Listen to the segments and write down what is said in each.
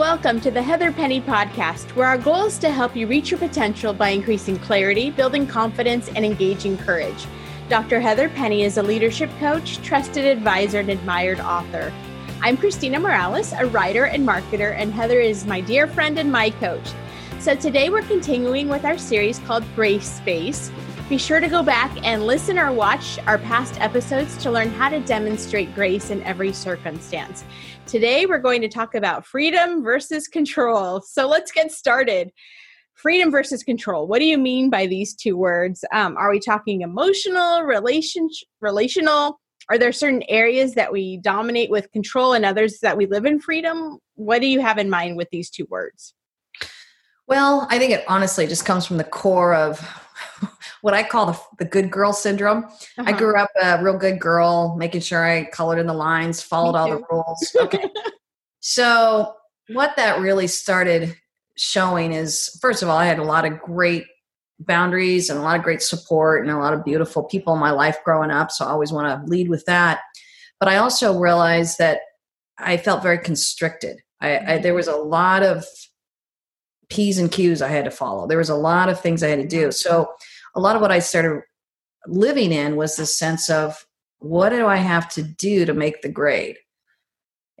Welcome to the Heather Petty Podcast, where our goal is to help you reach your potential by increasing clarity, building confidence, and engaging courage. Dr. Heather Petty is a leadership coach, trusted advisor, and admired author. I'm Christina Morales, a writer and marketer, and Heather is my dear friend and my coach. So today we're continuing with our series called Grace Space. Be sure to go back and listen or watch our past episodes to learn how to demonstrate grace in every circumstance. Today, we're going to talk about freedom versus control. So let's get started. Freedom versus control. What do you mean by these two words? Um, are we talking emotional, relation, relational? Are there certain areas that we dominate with control and others that we live in freedom? What do you have in mind with these two words? Well, I think it honestly just comes from the core of what I call the, the good girl syndrome. Uh-huh. I grew up a real good girl, making sure I colored in the lines, followed all the rules. Okay. so, what that really started showing is first of all, I had a lot of great boundaries and a lot of great support and a lot of beautiful people in my life growing up. So, I always want to lead with that. But I also realized that I felt very constricted. I, I, there was a lot of P's and Q's I had to follow. There was a lot of things I had to do. So a lot of what I started living in was the sense of what do I have to do to make the grade?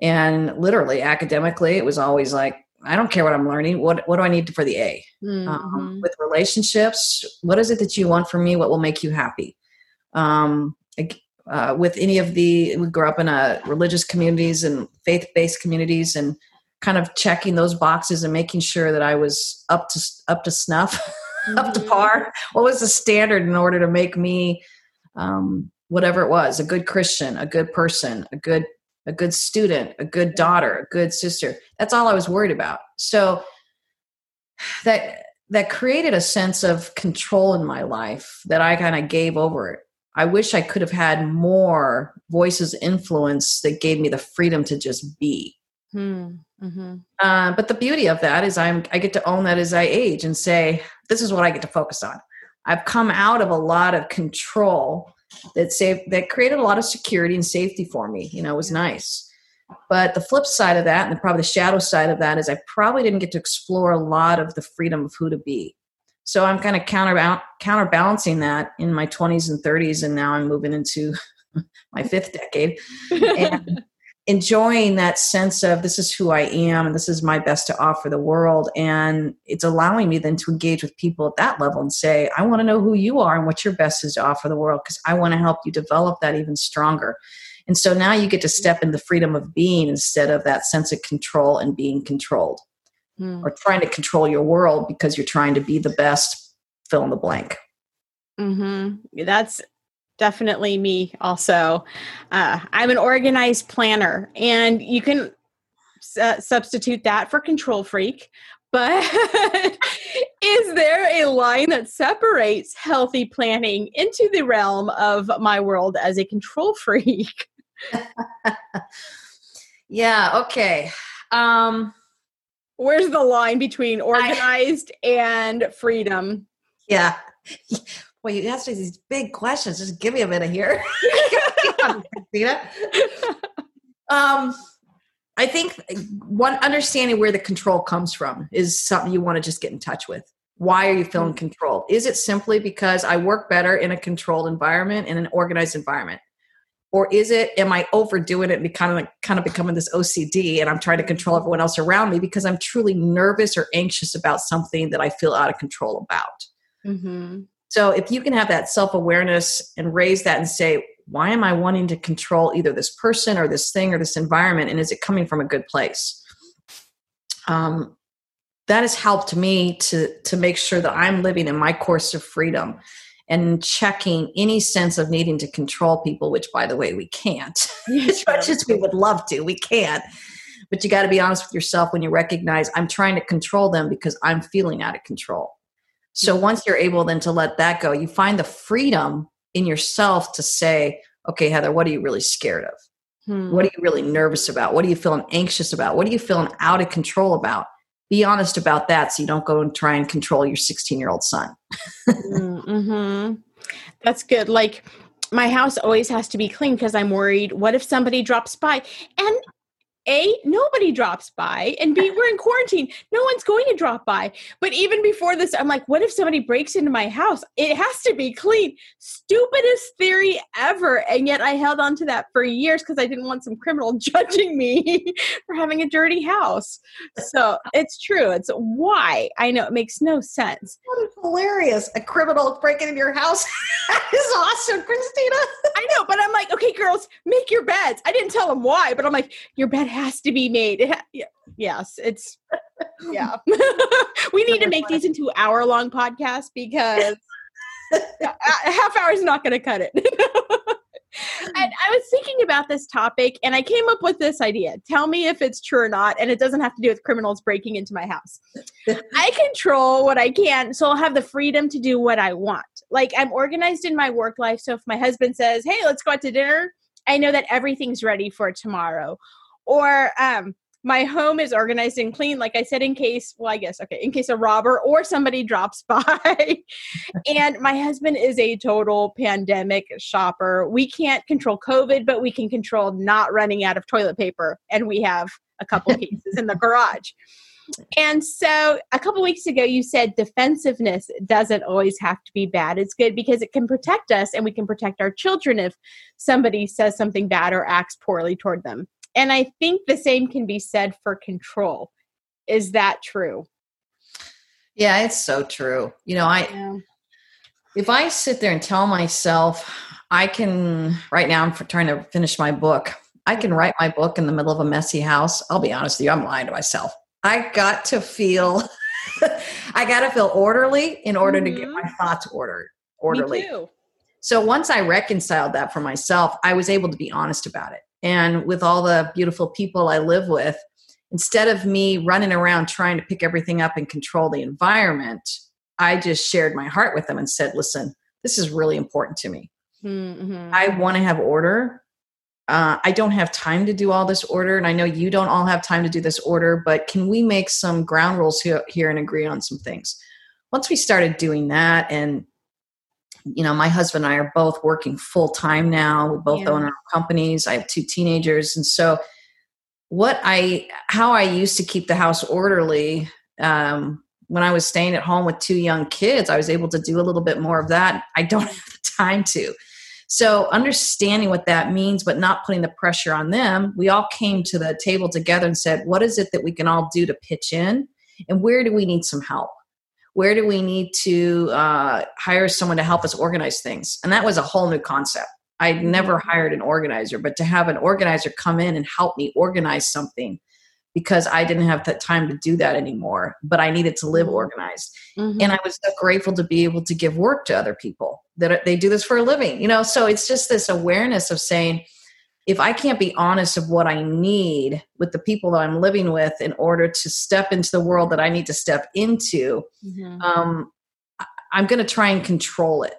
And literally, academically, it was always like, I don't care what I'm learning. What what do I need for the A? Um, mm-hmm. Um, with relationships, what is it that you want from me? What will make you happy? Um, uh, with any of the, we grew up in a religious communities and faith based communities, and kind of checking those boxes and making sure that I was up to up to snuff, mm-hmm. up to par. What was the standard in order to make me um, whatever it was, a good Christian, a good person, a good a good student, a good daughter, a good sister. That's all I was worried about. So that that created a sense of control in my life that I kind of gave over it. I wish I could have had more voices influence that gave me the freedom to just be. Hmm. Mm-hmm. Uh, but the beauty of that is I'm I get to own that as I age and say this is what I get to focus on. I've come out of a lot of control that saved that created a lot of security and safety for me. You know, it was nice. But the flip side of that, and probably the shadow side of that, is I probably didn't get to explore a lot of the freedom of who to be. So I'm kind of counter counterbalancing that in my 20s and 30s, and now I'm moving into my fifth decade. And enjoying that sense of this is who I am and this is my best to offer the world. And it's allowing me then to engage with people at that level and say, I want to know who you are and what your best is to offer the world because I want to help you develop that even stronger. And so now you get to step in the freedom of being instead of that sense of control and being controlled mm. or trying to control your world because you're trying to be the best, fill in the blank. Mm-hmm. That's definitely me also. Uh, I'm an organized planner, and you can uh, substitute that for control freak. But is there a line that separates healthy planning into the realm of my world as a control freak? yeah, okay. Um, Where's the line between organized I, and freedom? Yeah. Well, you asked me these big questions. Just give me a minute here. um, I think one understanding where the control comes from is something you want to just get in touch with. Why are you feeling mm-hmm. controlled? Is it simply because I work better in a controlled environment, in an organized environment? Or is it, am I overdoing it and kind of like, kind of becoming this OCD and I'm trying to control everyone else around me because I'm truly nervous or anxious about something that I feel out of control about? Mm-hmm. So if you can have that self awareness and raise that and say, why am I wanting to control either this person or this thing or this environment? And is it coming from a good place? Um, that has helped me to to make sure that I'm living in my course of freedom and checking any sense of needing to control people, which by the way, we can't. as much as we would love to, we can't. But you got to be honest with yourself when you recognize I'm trying to control them because I'm feeling out of control. So once you're able then to let that go, you find the freedom in yourself to say, okay, Heather, what are you really scared of? Hmm. What are you really nervous about? What are you feeling anxious about? What are you feeling out of control about? Be honest about that so you don't go and try and control your 16 year old son. mm-hmm. That's good. Like, my house always has to be clean because I'm worried. What if somebody drops by? And A, nobody drops by, and B, we're in quarantine. No one's going to drop by. But even before this, I'm like, what if somebody breaks into my house? It has to be clean. Stupidest theory ever. And yet I held on to that for years because I didn't want some criminal judging me for having a dirty house. So it's true. It's why. I know it makes no sense. hilarious. A criminal breaking into your house is awesome, Christina. I know, but I'm like, okay, girls, make your beds. I didn't tell them why, but I'm like, your bed has to be made. It ha- yes, it's yeah. we need to make these into hour long podcasts because a half hour is not going to cut it. and I was thinking about this topic and I came up with this idea. Tell me if it's true or not. And it doesn't have to do with criminals breaking into my house. I control what I can, so I'll have the freedom to do what I want. Like I'm organized in my work life. So if my husband says, Hey, let's go out to dinner, I know that everything's ready for tomorrow. Or um, my home is organized and clean, like I said, in case, well, I guess, okay, in case a robber or somebody drops by. and my husband is a total pandemic shopper. We can't control COVID, but we can control not running out of toilet paper. And we have a couple cases in the garage. And so a couple weeks ago, you said defensiveness doesn't always have to be bad. It's good because it can protect us and we can protect our children if somebody says something bad or acts poorly toward them. And I think the same can be said for control. Is that true? Yeah, it's so true. You know, I yeah. if I sit there and tell myself I can right now I'm trying to finish my book. I can write my book in the middle of a messy house. I'll be honest with you, I'm lying to myself. I got to feel I got to feel orderly in order mm-hmm. to get mm-hmm. my thoughts ordered orderly. So once I reconciled that for myself, I was able to be honest about it. And with all the beautiful people I live with, instead of me running around trying to pick everything up and control the environment, I just shared my heart with them and said, listen, this is really important to me. Mm-hmm. I want to have order. Uh, I don't have time to do all this order, and I know you don't all have time to do this order, but can we make some ground rules here, here and agree on some things? Once we started doing that and you know, my husband and I are both working full time now. We both yeah. own our companies. I have two teenagers. And so, what I, how I used to keep the house orderly, um, when I was staying at home with two young kids, I was able to do a little bit more of that. I don't have the time to. So, understanding what that means, but not putting the pressure on them, we all came to the table together and said, what is it that we can all do to pitch in? And where do we need some help? Where do we need to uh, hire someone to help us organize things and that was a whole new concept i'd mm-hmm. never hired an organizer but to have an organizer come in and help me organize something because i didn't have the time to do that anymore but i needed to live mm-hmm. organized mm-hmm. and i was so grateful to be able to give work to other people that they do this for a living you know so it's just this awareness of saying if I can't be honest of what I need with the people that I'm living with in order to step into the world that I need to step into, mm-hmm. um, I'm going to try and control it.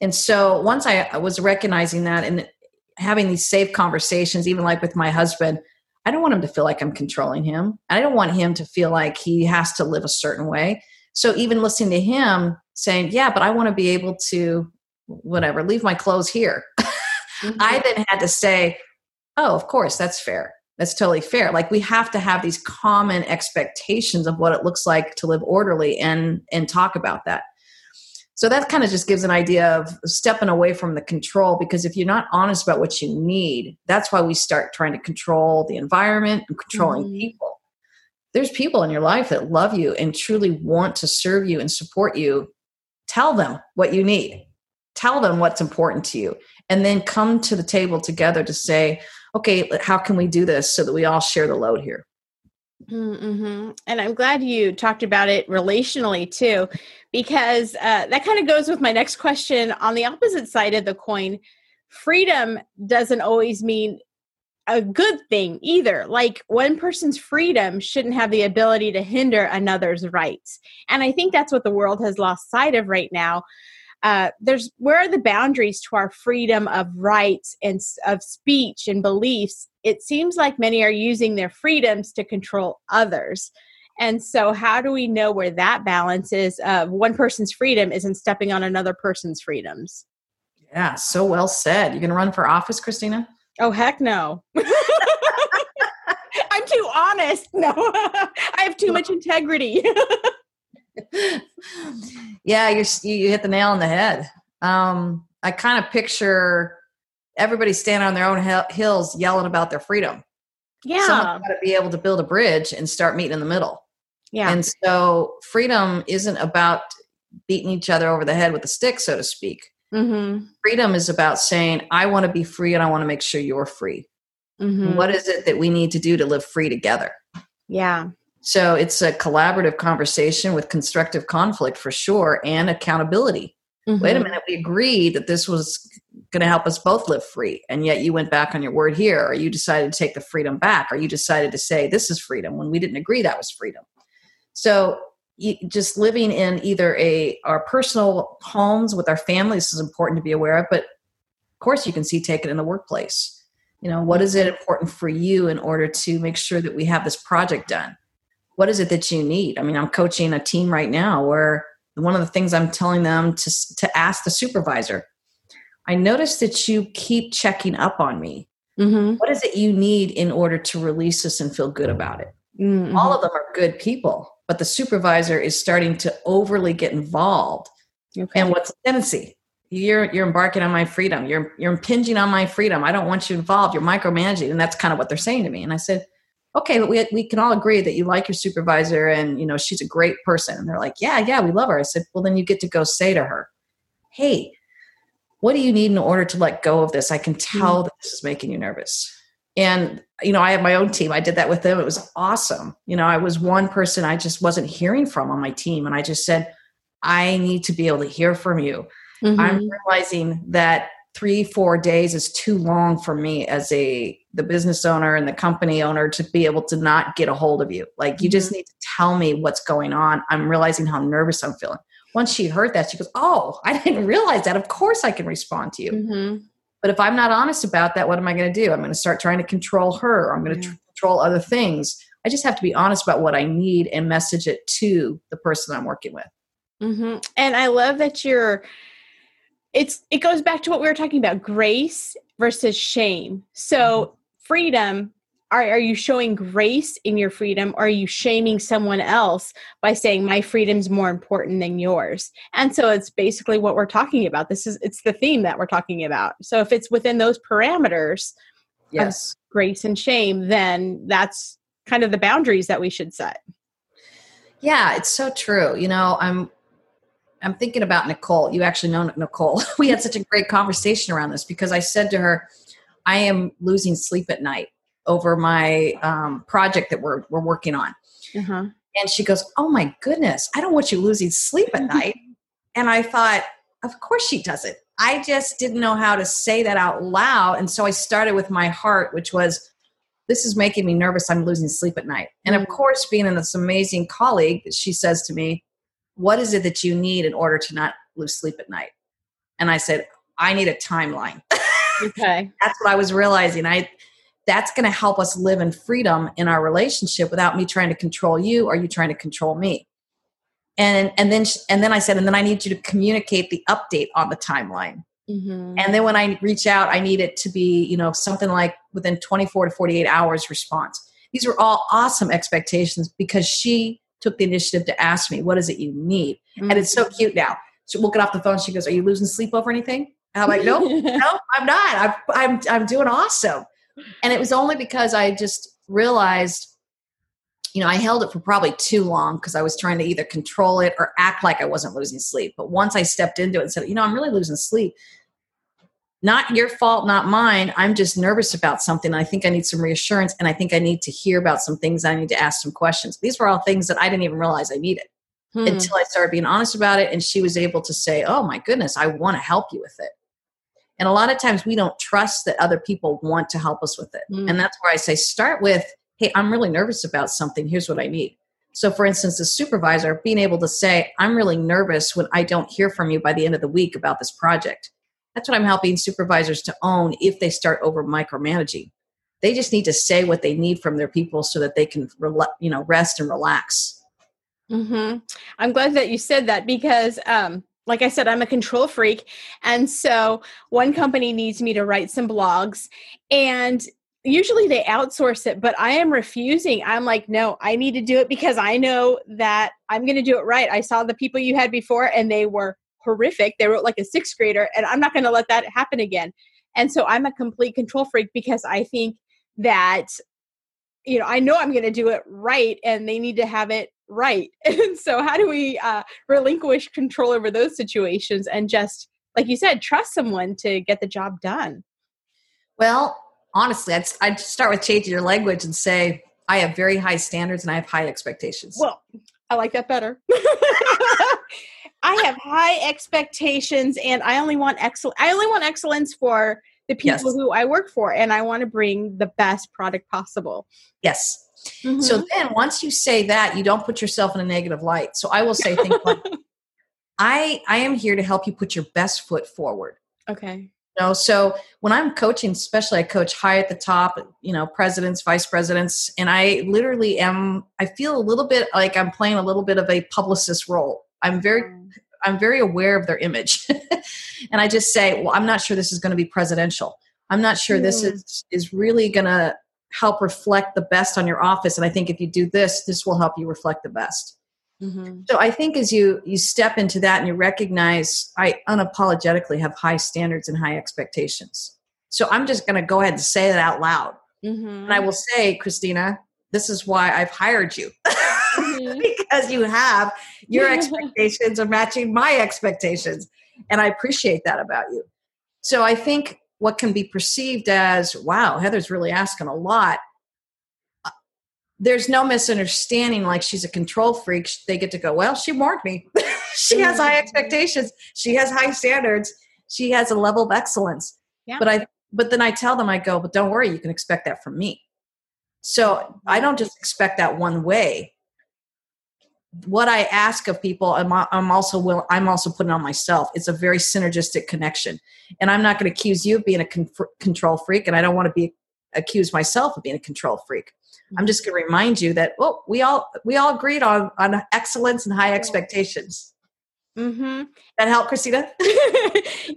And so once I, I was recognizing that and having these safe conversations, even like with my husband, I don't want him to feel like I'm controlling him. I don't want him to feel like he has to live a certain way. So even listening to him saying, Yeah, but I want to be able to, whatever, leave my clothes here. Mm-hmm. I then had to say, oh, of course, that's fair. That's totally fair. Like we have to have these common expectations of what it looks like to live orderly and and talk about that. So that kind of just gives an idea of stepping away from the control because if you're not honest about what you need, that's why we start trying to control the environment and controlling mm-hmm. people. There's people in your life that love you and truly want to serve you and support you. Tell them what you need. Tell them what's important to you and then come to the table together to say, okay, how can we do this so that we all share the load here? Mm-hmm. And I'm glad you talked about it relationally too, because uh, that kind of goes with my next question. On the opposite side of the coin, freedom doesn't always mean a good thing either. Like one person's freedom shouldn't have the ability to hinder another's rights. And I think that's what the world has lost sight of right now uh, there's where are the boundaries to our freedom of rights and of speech and beliefs? It seems like many are using their freedoms to control others. And so how do we know where that balance is of one person's freedom isn't stepping on another person's freedoms? Yeah so well said. You gonna run for office christina? Oh heck no. I'm too honest. No, I have too much integrity. yeah, you you hit the nail on the head. Um, I kind of picture everybody standing on their own hills yelling about their freedom. Yeah, someone's got to be able to build a bridge and start meeting in the middle. Yeah, and so freedom isn't about beating each other over the head with a stick, so to speak. Mm-hmm. Freedom is about saying, I want to be free and I want to make sure you're free. Mm-hmm. What is it that we need to do to live free together? Yeah. So it's a collaborative conversation with constructive conflict for sure and accountability. Mm-hmm. Wait a minute, we agreed that this was going to help us both live free. And yet you went back on your word here, or you decided to take the freedom back, or you decided to say this is freedom when we didn't agree that was freedom. So just living in either a our personal homes with our families is important to be aware of, but of course you can see take it in the workplace. You know, what is it important for you in order to make sure that we have this project done? What is it that you need? I mean, I'm coaching a team right now where one of the things I'm telling them to to ask the supervisor, I notice that you keep checking up on me. Mm-hmm. What is it you need in order to release this and feel good about it? Mm-hmm. All of them are good people but the supervisor is starting to overly get involved. Okay. And what's the tendency? You're you're embarking on my freedom. You're you're impinging on my freedom. I don't want you involved. You're micromanaging, and that's kind of what they're saying to me. And I said, okay, but we we can all agree that you like your supervisor, and you know she's a great person. And they're like, yeah, yeah, we love her. I said, well, then you get to go say to her, hey, what do you need in order to let go of this? I can tell mm-hmm. that this is making you nervous and you know i have my own team i did that with them it was awesome you know i was one person i just wasn't hearing from on my team and i just said i need to be able to hear from you mm-hmm. i'm realizing that three four days is too long for me as a the business owner and the company owner to be able to not get a hold of you like you just mm-hmm. need to tell me what's going on i'm realizing how nervous i'm feeling once she heard that she goes oh i didn't realize that of course i can respond to you mm-hmm. But if I'm not honest about that, what am I going to do? I'm going to start trying to control her. I'm going to control other things. I just have to be honest about what I need and message it to the person I'm working with. Mm-hmm. And I love that you're. It's it goes back to what we were talking about: grace versus shame. So mm-hmm. freedom are, are you showing grace in your freedom or are you shaming someone else by saying my freedom's more important than yours and so it's basically what we're talking about. This is it's the theme that we're talking about. So if it's within those parameters yes. grace and shame then that's kind of the boundaries that we should set. Yeah it's so true. You know i'm i'm thinking about nicole you actually know nicole we had such a great conversation around this because i said to her i am losing sleep at night over my um, project that we're, we're working on. Uh-huh. And she goes, Oh my goodness, I don't want you losing sleep at night. and I thought, Of course she doesn't. I just didn't know how to say that out loud. And so I started with my heart, which was, This is making me nervous. I'm losing sleep at night. And of mm. course, being in this amazing colleague, she says to me, What is it that you need in order to not lose sleep at night? And I said, I need a timeline. Okay. That's what I was realizing. I that's going to help us live in freedom in our relationship without me trying to control you or you trying to control me and and then and then i said and then i need you to communicate the update on the timeline mm-hmm. and then when i reach out i need it to be you know something like within 24 to 48 hours response these were all awesome expectations because she took the initiative to ask me what is it you need mm-hmm. and it's so mm-hmm. cute now so we'll get off the phone she goes are you losing sleep over anything and i'm like no no i'm not I'm, I'm i'm doing awesome and it was only because I just realized, you know, I held it for probably too long because I was trying to either control it or act like I wasn't losing sleep. But once I stepped into it and said, you know, I'm really losing sleep. Not your fault, not mine. I'm just nervous about something. I think I need some reassurance and I think I need to hear about some things. I need to ask some questions. These were all things that I didn't even realize I needed hmm. until I started being honest about it. And she was able to say, oh my goodness, I want to help you with it. And a lot of times we don't trust that other people want to help us with it. Mm. And that's where I say start with, hey, I'm really nervous about something. Here's what I need. So, for instance, the supervisor being able to say, I'm really nervous when I don't hear from you by the end of the week about this project. That's what I'm helping supervisors to own if they start over micromanaging. They just need to say what they need from their people so that they can, you know, rest and relax. Mm-hmm. I'm glad that you said that because um, like I said, I'm a control freak. And so one company needs me to write some blogs. And usually they outsource it, but I am refusing. I'm like, no, I need to do it because I know that I'm going to do it right. I saw the people you had before and they were horrific. They wrote like a sixth grader, and I'm not going to let that happen again. And so I'm a complete control freak because I think that, you know, I know I'm going to do it right and they need to have it right. And so, how do we uh, relinquish control over those situations and just, like you said, trust someone to get the job done? Well, honestly, I'd, I'd start with changing your language and say, I have very high standards and I have high expectations. Well, I like that better. I have high expectations and I only want excellence. I only want excellence for the people yes. who I work for and I want to bring the best product possible. Yes. Mm-hmm. So then once you say that, you don't put yourself in a negative light. So I will say things like I I am here to help you put your best foot forward. Okay. You know, so when I'm coaching, especially I coach high at the top, you know, presidents, vice presidents, and I literally am I feel a little bit like I'm playing a little bit of a publicist role. I'm very mm. I'm very aware of their image. and I just say, well, I'm not sure this is going to be presidential. I'm not sure this is is really going to help reflect the best on your office and I think if you do this, this will help you reflect the best. Mm-hmm. So I think as you you step into that and you recognize I unapologetically have high standards and high expectations. So I'm just going to go ahead and say it out loud. Mm-hmm. And I will say, Christina, this is why I've hired you. Mm-hmm. because you have your expectations are matching my expectations. And I appreciate that about you. So I think what can be perceived as, wow, Heather's really asking a lot there's no misunderstanding like she's a control freak they get to go well she warned me she has high expectations she has high standards she has a level of excellence yeah. but i but then i tell them i go but don't worry you can expect that from me so i don't just expect that one way what i ask of people i'm, I'm also will i'm also putting on myself. It's a very synergistic connection. And i'm not going to accuse you of being a con- control freak and i don't want to be accuse myself of being a control freak. Mm-hmm. I'm just going to remind you that well, we all we all agreed on on excellence and high expectations. Mm-hmm. That help, Christina?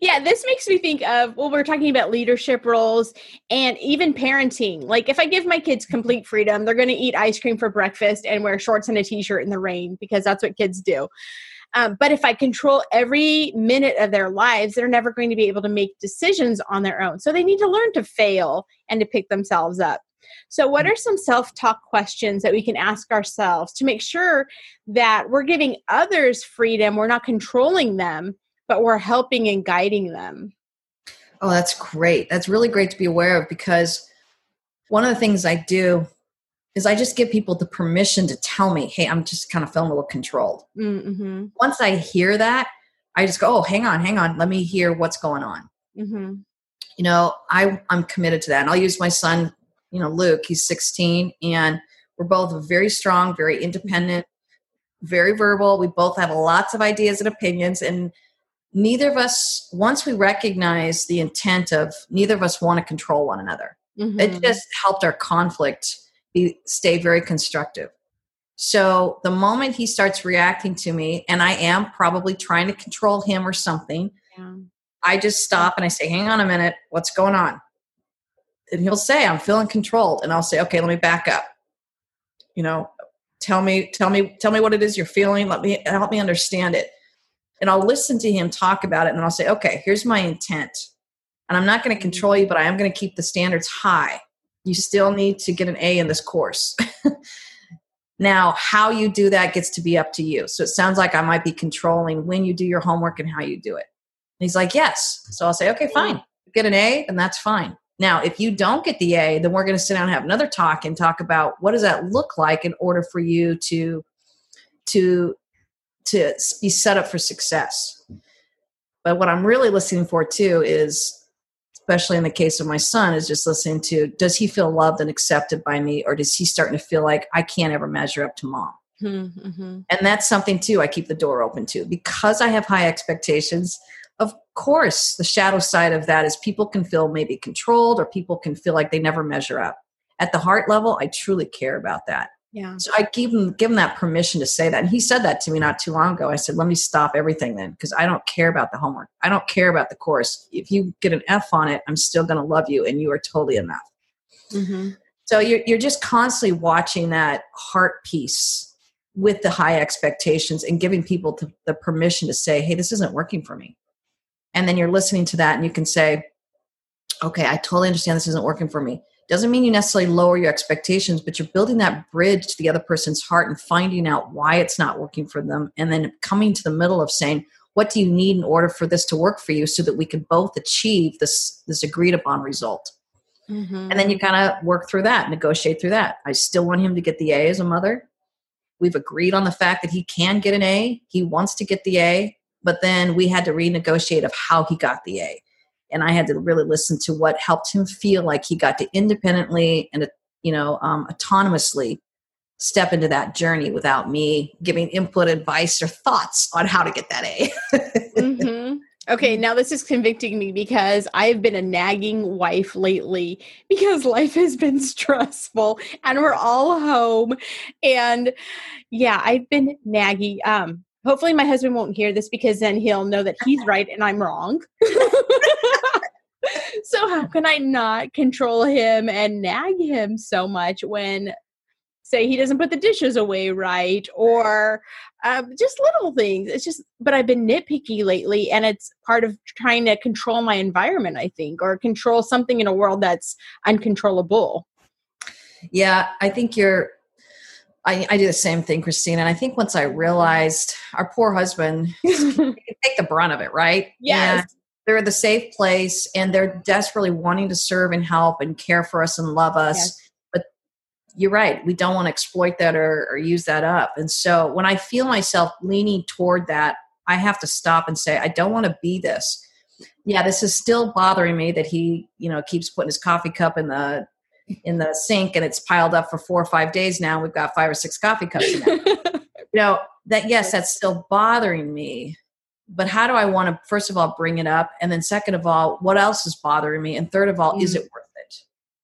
yeah, this makes me think of well, we're talking about leadership roles and even parenting. Like, if I give my kids complete freedom, they're going to eat ice cream for breakfast and wear shorts and a t-shirt in the rain because that's what kids do. Um, but if I control every minute of their lives, they're never going to be able to make decisions on their own. So they need to learn to fail and to pick themselves up. So, what mm. are some self talk questions that we can ask ourselves to make sure that we're giving others freedom? We're not controlling them, but we're helping and guiding them. Oh, that's great. That's really great to be aware of because one of the things I do is I just give people the permission to tell me, hey, I'm just kind of feeling a little controlled. Mm-hmm. Once I hear that, I just go, oh, hang on, hang on. Let me hear what's going on. Mm-hmm. You know, I, I'm committed to that. And I'll use my son you know luke he's 16 and we're both very strong very independent very verbal we both have lots of ideas and opinions and neither of us once we recognize the intent of neither of us want to control one another mm-hmm. it just helped our conflict be stay very constructive so the moment he starts reacting to me and i am probably trying to control him or something yeah. i just stop and i say hang on a minute what's going on and he'll say i'm feeling controlled and i'll say okay let me back up. You know tell me tell me tell me what it is you're feeling. Let me help me understand it. And i'll listen to him talk about it and i'll say okay here's my intent and i'm not going to mm-hmm. control you but i am going to keep the standards high. You still need to get an a in this course. Now how you do that gets to be up to you. So it sounds like i might be controlling when you do your homework and how you do it. And he's like yes. So i'll say okay mm-hmm. fine. Get an a and that's fine now, if you don't get the A, then we're going to sit down and have another talk and talk about what does that look like in order for you to to to be set up for success. But what I'm really listening for too is especially in the case of my son is just listening to does he feel loved and accepted by me or does he starting to feel like I can't ever measure up to mom? Mm-hmm. And that's something too I keep the door open to because I have high expectations course, the shadow side of that is people can feel maybe controlled or people can feel like they never measure up. At the heart level, I truly care about that. Yeah. So I gave him give him that permission to say that. And he said that to me not too long ago. I said, let me stop everything then, because I don't care about the homework. I don't care about the course. If you get an F on it, I'm still gonna love you and you are totally enough. Mm-hmm. So you're, you're just constantly watching that heart piece with the high expectations and giving people the permission to say, hey, this isn't working for me. And then you're listening to that and you can say, okay, I totally understand this isn't working for me. Doesn't mean you necessarily lower your expectations, but you're building that bridge to the other person's heart and finding out why it's not working for them. And then coming to the middle of saying, what do you need in order for this to work for you so that we can both achieve this, this agreed upon result? Mm-hmm. And then you kind of work through that, negotiate through that. I still want him to get the A as a mother. We've agreed on the fact that he can get an A. He wants to get the A, but then we had to renegotiate of how he got the A. And I had to really listen to what helped him feel like he got to independently and you know um, autonomously step into that journey without me giving input, advice, or thoughts on how to get that A. mm-hmm. Okay, now this is convicting me because I've been a nagging wife lately because life has been stressful and we're all home. And yeah, I've been naggy. Um, hopefully my husband won't hear this because then he'll know that he's right and I'm wrong. so how can I not control him and nag him so much when say he doesn't put the dishes away right or um, just little things it's just but i've been nitpicky lately and it's part of trying to control my environment i think or control something in a world that's uncontrollable yeah i think you're I, I, do the same thing, Christine. And I think once I realized our poor husband take the brunt of it, right? Yes. And they're the safe place and they're desperately wanting to serve and help and care for us and love us. Yes you're right. We don't want to exploit that or, or use that up. And so when I feel myself leaning toward that, I have to stop and say, I don't want to be this. Yeah, this is still bothering me that he, you know, keeps putting his coffee cup in the in the sink and it's piled up for four or five days now. We've got five or six coffee cups in there. you know, that yes, that's still bothering me. But how do I want to first of all bring it up? And then second of all, what else is bothering me? And third of all, mm. is it worth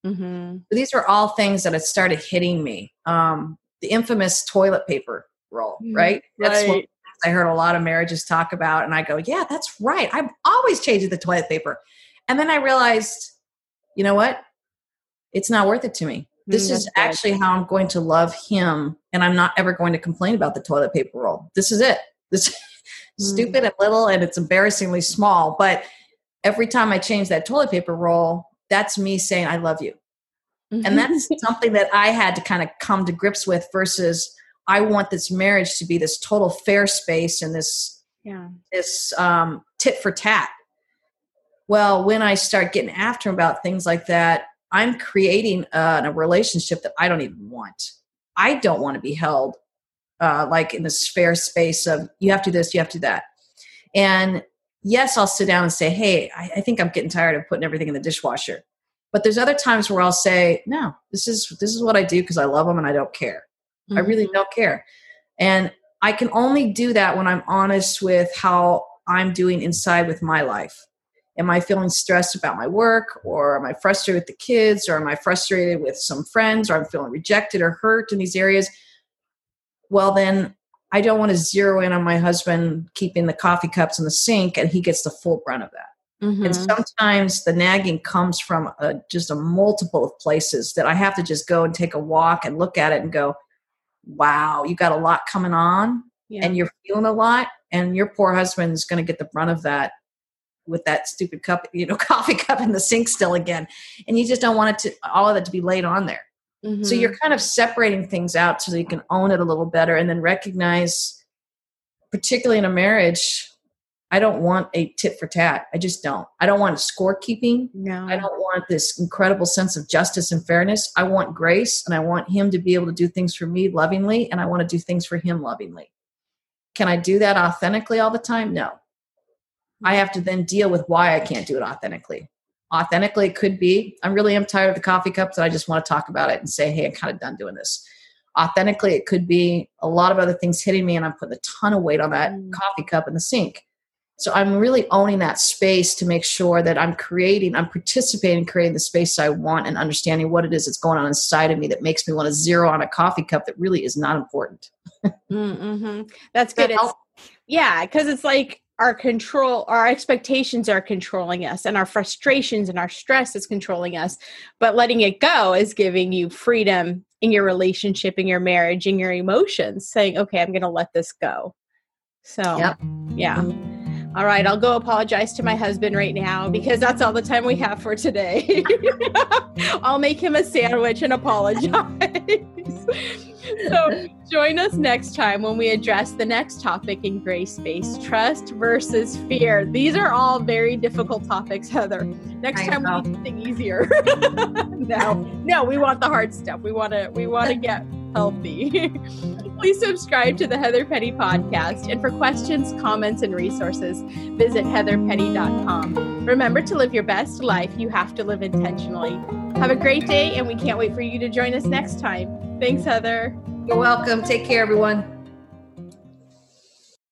Mm-hmm. These are all things that had started hitting me. Um, the infamous toilet paper roll, mm-hmm. right? That's right. what I heard a lot of marriages talk about. And I go, yeah, that's right. I'm always changing the toilet paper. And then I realized, you know what? It's not worth it to me. This mm, is actually good. how I'm going to love him. And I'm not ever going to complain about the toilet paper roll. This is it. This mm. stupid and little and it's embarrassingly small. But every time I change that toilet paper roll, that's me saying I love you. Mm-hmm. And that's something that I had to kind of come to grips with versus I want this marriage to be this total fair space and this yeah. this um, tit for tat. Well, when I start getting after him about things like that, I'm creating uh, a relationship that I don't even want. I don't want to be held uh, like in this fair space of you have to do this, you have to do that. And yes, I'll sit down and say, hey, I, I think I'm getting tired of putting everything in the dishwasher. But there's other times where I'll say, no, this is this is what I do because I love them and I don't care. Mm-hmm. I really don't care. And I can only do that when I'm honest with how I'm doing inside with my life. Am I feeling stressed about my work or am I frustrated with the kids or am I frustrated with some friends or I'm feeling rejected or hurt in these areas? Well, then I don't want to zero in on my husband keeping the coffee cups in the sink and he gets the full brunt of that. Mm-hmm. And sometimes the nagging comes from a, just a multiple of places that I have to just go and take a walk and look at it and go, wow, you got a lot coming on yeah. and you're feeling a lot. And your poor husband's going to get the brunt of that with that stupid cup, you know, coffee cup in the sink still again. And you just don't want it to, all of it to be laid on there. Mm-hmm. So you're kind of separating things out so that you can own it a little better and then recognize, particularly in a marriage, I don't want a tit for tat. I just don't. I don't want scorekeeping. No. I don't want this incredible sense of justice and fairness. I want grace and I want him to be able to do things for me lovingly and I want to do things for him lovingly. Can I do that authentically all the time? No. I have to then deal with why I can't do it authentically. Authentically it could be i'm really am tired of the coffee cups and i just want to talk about it and say hey i'm kind of done doing this. Authentically it could be a lot of other things hitting me and i'm putting a ton of weight on that mm. coffee cup in the sink. So i'm really owning that space to make sure that i'm creating i'm participating creating the space i want and understanding what it is that's going on inside of me that makes me want to zero on a coffee cup that really is not important. Mm-hmm. that's good. That yeah because it's like our control our expectations are controlling us and our frustrations and our stress is controlling us. But letting it go is giving you freedom in your relationship in your marriage in your emotions saying okay i'm going to let this go. So yep. yeah all right i'll go apologize to my husband right now because that's all the time we have for today i'll make him a sandwich and apologize so join us next time when we address the next topic in grace space trust versus fear. These are all very difficult topics, Heather. Next I time know. we something easier. no, no, we want the hard stuff. We want to we want to get healthy. Please subscribe to the Heather Petty podcast. And for questions, comments, and resources, visit heatherpetty.com. Remember to live your best life, you have to live intentionally. Have a great day, and we can't wait for you to join us next time. Thanks, Heather. You're welcome. Take care, everyone.